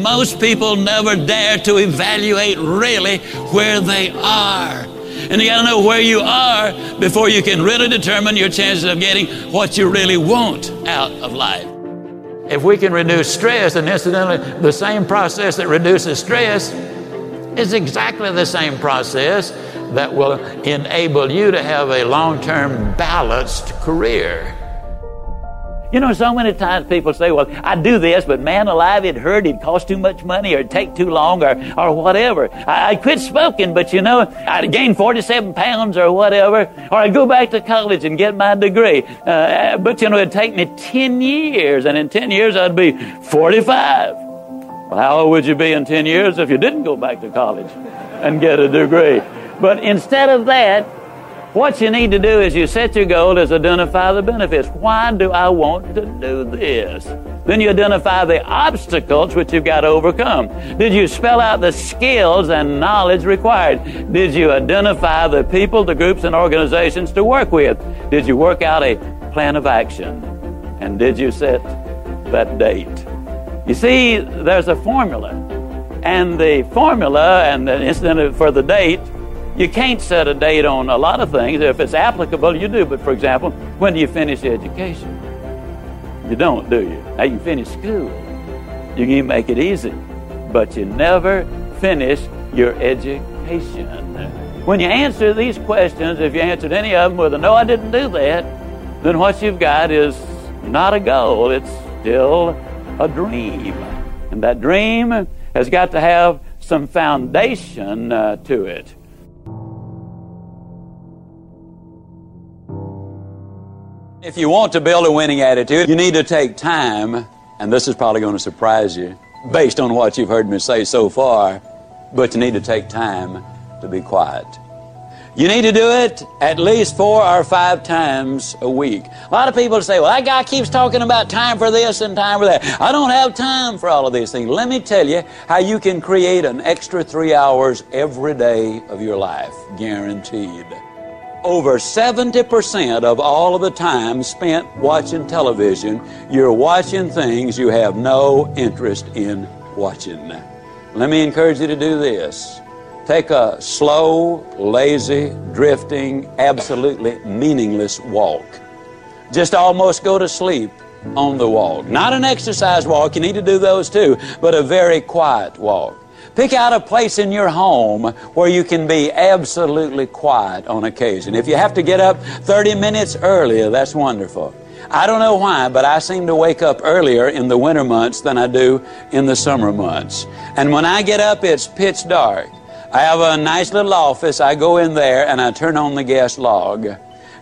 Most people never dare to evaluate really where they are. And you got to know where you are before you can really determine your chances of getting what you really want out of life. If we can reduce stress, and incidentally, the same process that reduces stress is exactly the same process that will enable you to have a long term balanced career. You know, so many times people say, well, I do this, but man alive, it hurt, it cost too much money, or it take too long, or, or whatever. I, I quit smoking, but you know, I gained 47 pounds or whatever, or I go back to college and get my degree. Uh, but you know, it'd take me 10 years, and in 10 years I'd be 45. Well, how old would you be in 10 years if you didn't go back to college and get a degree? But instead of that, what you need to do is you set your goal is identify the benefits. Why do I want to do this? Then you identify the obstacles which you've got to overcome. Did you spell out the skills and knowledge required? Did you identify the people, the groups, and organizations to work with? Did you work out a plan of action? And did you set that date? You see, there's a formula. And the formula and the incident for the date you can't set a date on a lot of things. If it's applicable, you do. But for example, when do you finish your education? You don't, do you? Now you finish school. You can make it easy. But you never finish your education. When you answer these questions, if you answered any of them with a no, I didn't do that, then what you've got is not a goal. It's still a dream. And that dream has got to have some foundation uh, to it. If you want to build a winning attitude, you need to take time, and this is probably going to surprise you based on what you've heard me say so far, but you need to take time to be quiet. You need to do it at least four or five times a week. A lot of people say, well, that guy keeps talking about time for this and time for that. I don't have time for all of these things. Let me tell you how you can create an extra three hours every day of your life, guaranteed over 70% of all of the time spent watching television, you're watching things you have no interest in watching. Let me encourage you to do this. Take a slow, lazy, drifting, absolutely meaningless walk. Just almost go to sleep on the walk. Not an exercise walk, you need to do those too, but a very quiet walk. Pick out a place in your home where you can be absolutely quiet on occasion. If you have to get up 30 minutes earlier, that's wonderful. I don't know why, but I seem to wake up earlier in the winter months than I do in the summer months. And when I get up, it's pitch dark. I have a nice little office. I go in there and I turn on the gas log.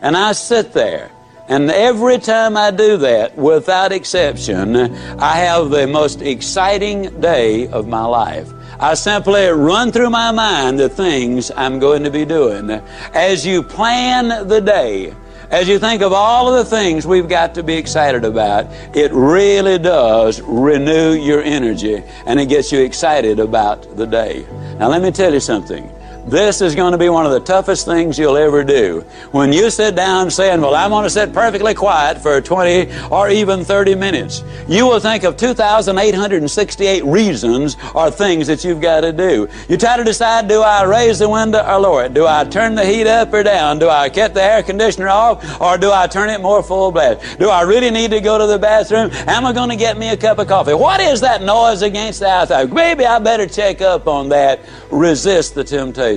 And I sit there. And every time I do that, without exception, I have the most exciting day of my life. I simply run through my mind the things I'm going to be doing. As you plan the day, as you think of all of the things we've got to be excited about, it really does renew your energy and it gets you excited about the day. Now, let me tell you something. This is going to be one of the toughest things you'll ever do. When you sit down saying, Well, I'm going to sit perfectly quiet for 20 or even 30 minutes, you will think of 2,868 reasons or things that you've got to do. You try to decide do I raise the window or lower it? Do I turn the heat up or down? Do I cut the air conditioner off or do I turn it more full blast? Do I really need to go to the bathroom? Am I going to get me a cup of coffee? What is that noise against the outside? Maybe I better check up on that. Resist the temptation.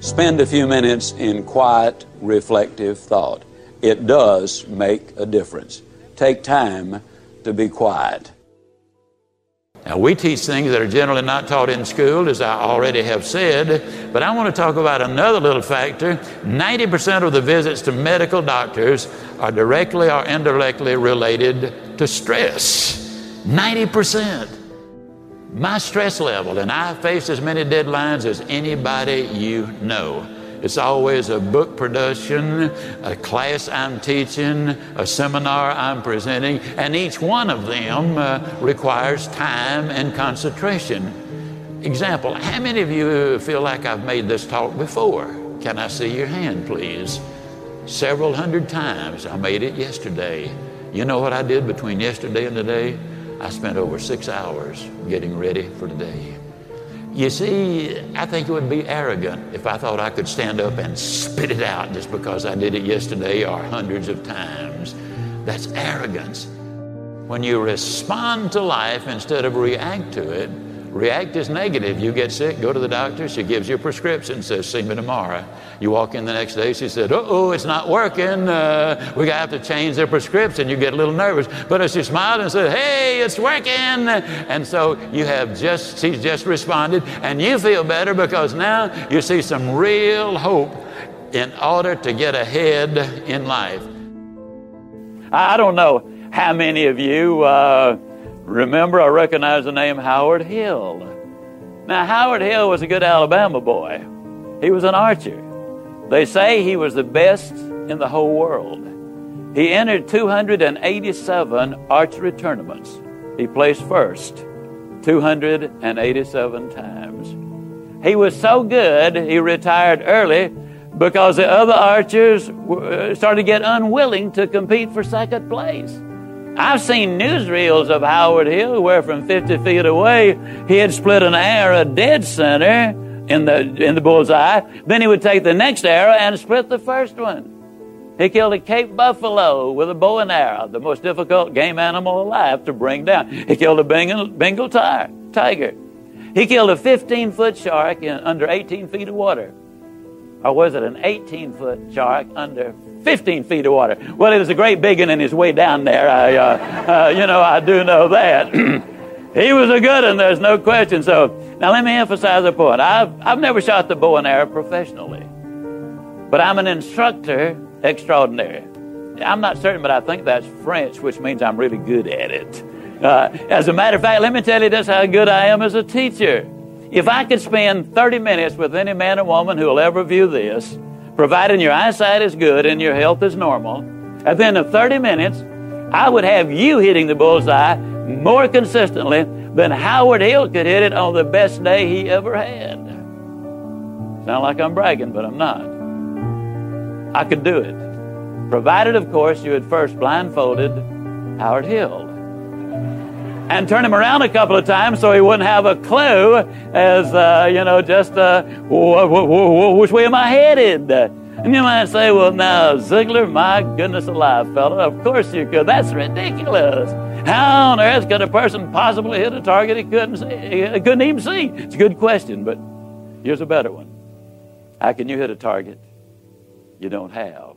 Spend a few minutes in quiet, reflective thought. It does make a difference. Take time to be quiet. Now, we teach things that are generally not taught in school, as I already have said, but I want to talk about another little factor. 90% of the visits to medical doctors are directly or indirectly related to stress. 90%. My stress level, and I face as many deadlines as anybody you know. It's always a book production, a class I'm teaching, a seminar I'm presenting, and each one of them uh, requires time and concentration. Example, how many of you feel like I've made this talk before? Can I see your hand, please? Several hundred times. I made it yesterday. You know what I did between yesterday and today? I spent over six hours getting ready for today. You see, I think it would be arrogant if I thought I could stand up and spit it out just because I did it yesterday or hundreds of times. That's arrogance. When you respond to life instead of react to it, React is negative. You get sick, go to the doctor. She gives you a prescription, says, see me tomorrow. You walk in the next day, she said, oh, it's not working. Uh, we have to change the prescription. You get a little nervous. But as she smiled and said, hey, it's working. And so you have just, she's just responded, and you feel better because now you see some real hope in order to get ahead in life. I don't know how many of you. Uh, Remember, I recognize the name Howard Hill. Now, Howard Hill was a good Alabama boy. He was an archer. They say he was the best in the whole world. He entered 287 archery tournaments. He placed first 287 times. He was so good, he retired early because the other archers uh, started to get unwilling to compete for second place. I've seen newsreels of Howard Hill where from 50 feet away he had split an arrow dead center in the, in the bullseye. Then he would take the next arrow and split the first one. He killed a Cape buffalo with a bow and arrow, the most difficult game animal alive to bring down. He killed a Bengal, Bengal tiger. He killed a 15 foot shark in under 18 feet of water. Or was it an 18 foot shark under 15 feet of water. Well, it was a great big one in his way down there. I, uh, uh, you know, I do know that. he was a good one, there's no question. So now let me emphasize a point. I've, I've never shot the bow and arrow professionally, but I'm an instructor extraordinary. I'm not certain, but I think that's French, which means I'm really good at it. Uh, as a matter of fact, let me tell you just how good I am as a teacher. If I could spend 30 minutes with any man or woman who will ever view this, providing your eyesight is good and your health is normal, at the end of 30 minutes, I would have you hitting the bullseye more consistently than Howard Hill could hit it on the best day he ever had. Sound like I'm bragging, but I'm not. I could do it. Provided, of course, you had first blindfolded Howard Hill and turn him around a couple of times so he wouldn't have a clue as, uh, you know, just uh, which way am I headed? And you might say, well, now, Ziglar, my goodness alive, fella, of course you could. That's ridiculous. How on earth could a person possibly hit a target he couldn't, see, he couldn't even see? It's a good question, but here's a better one. How can you hit a target you don't have?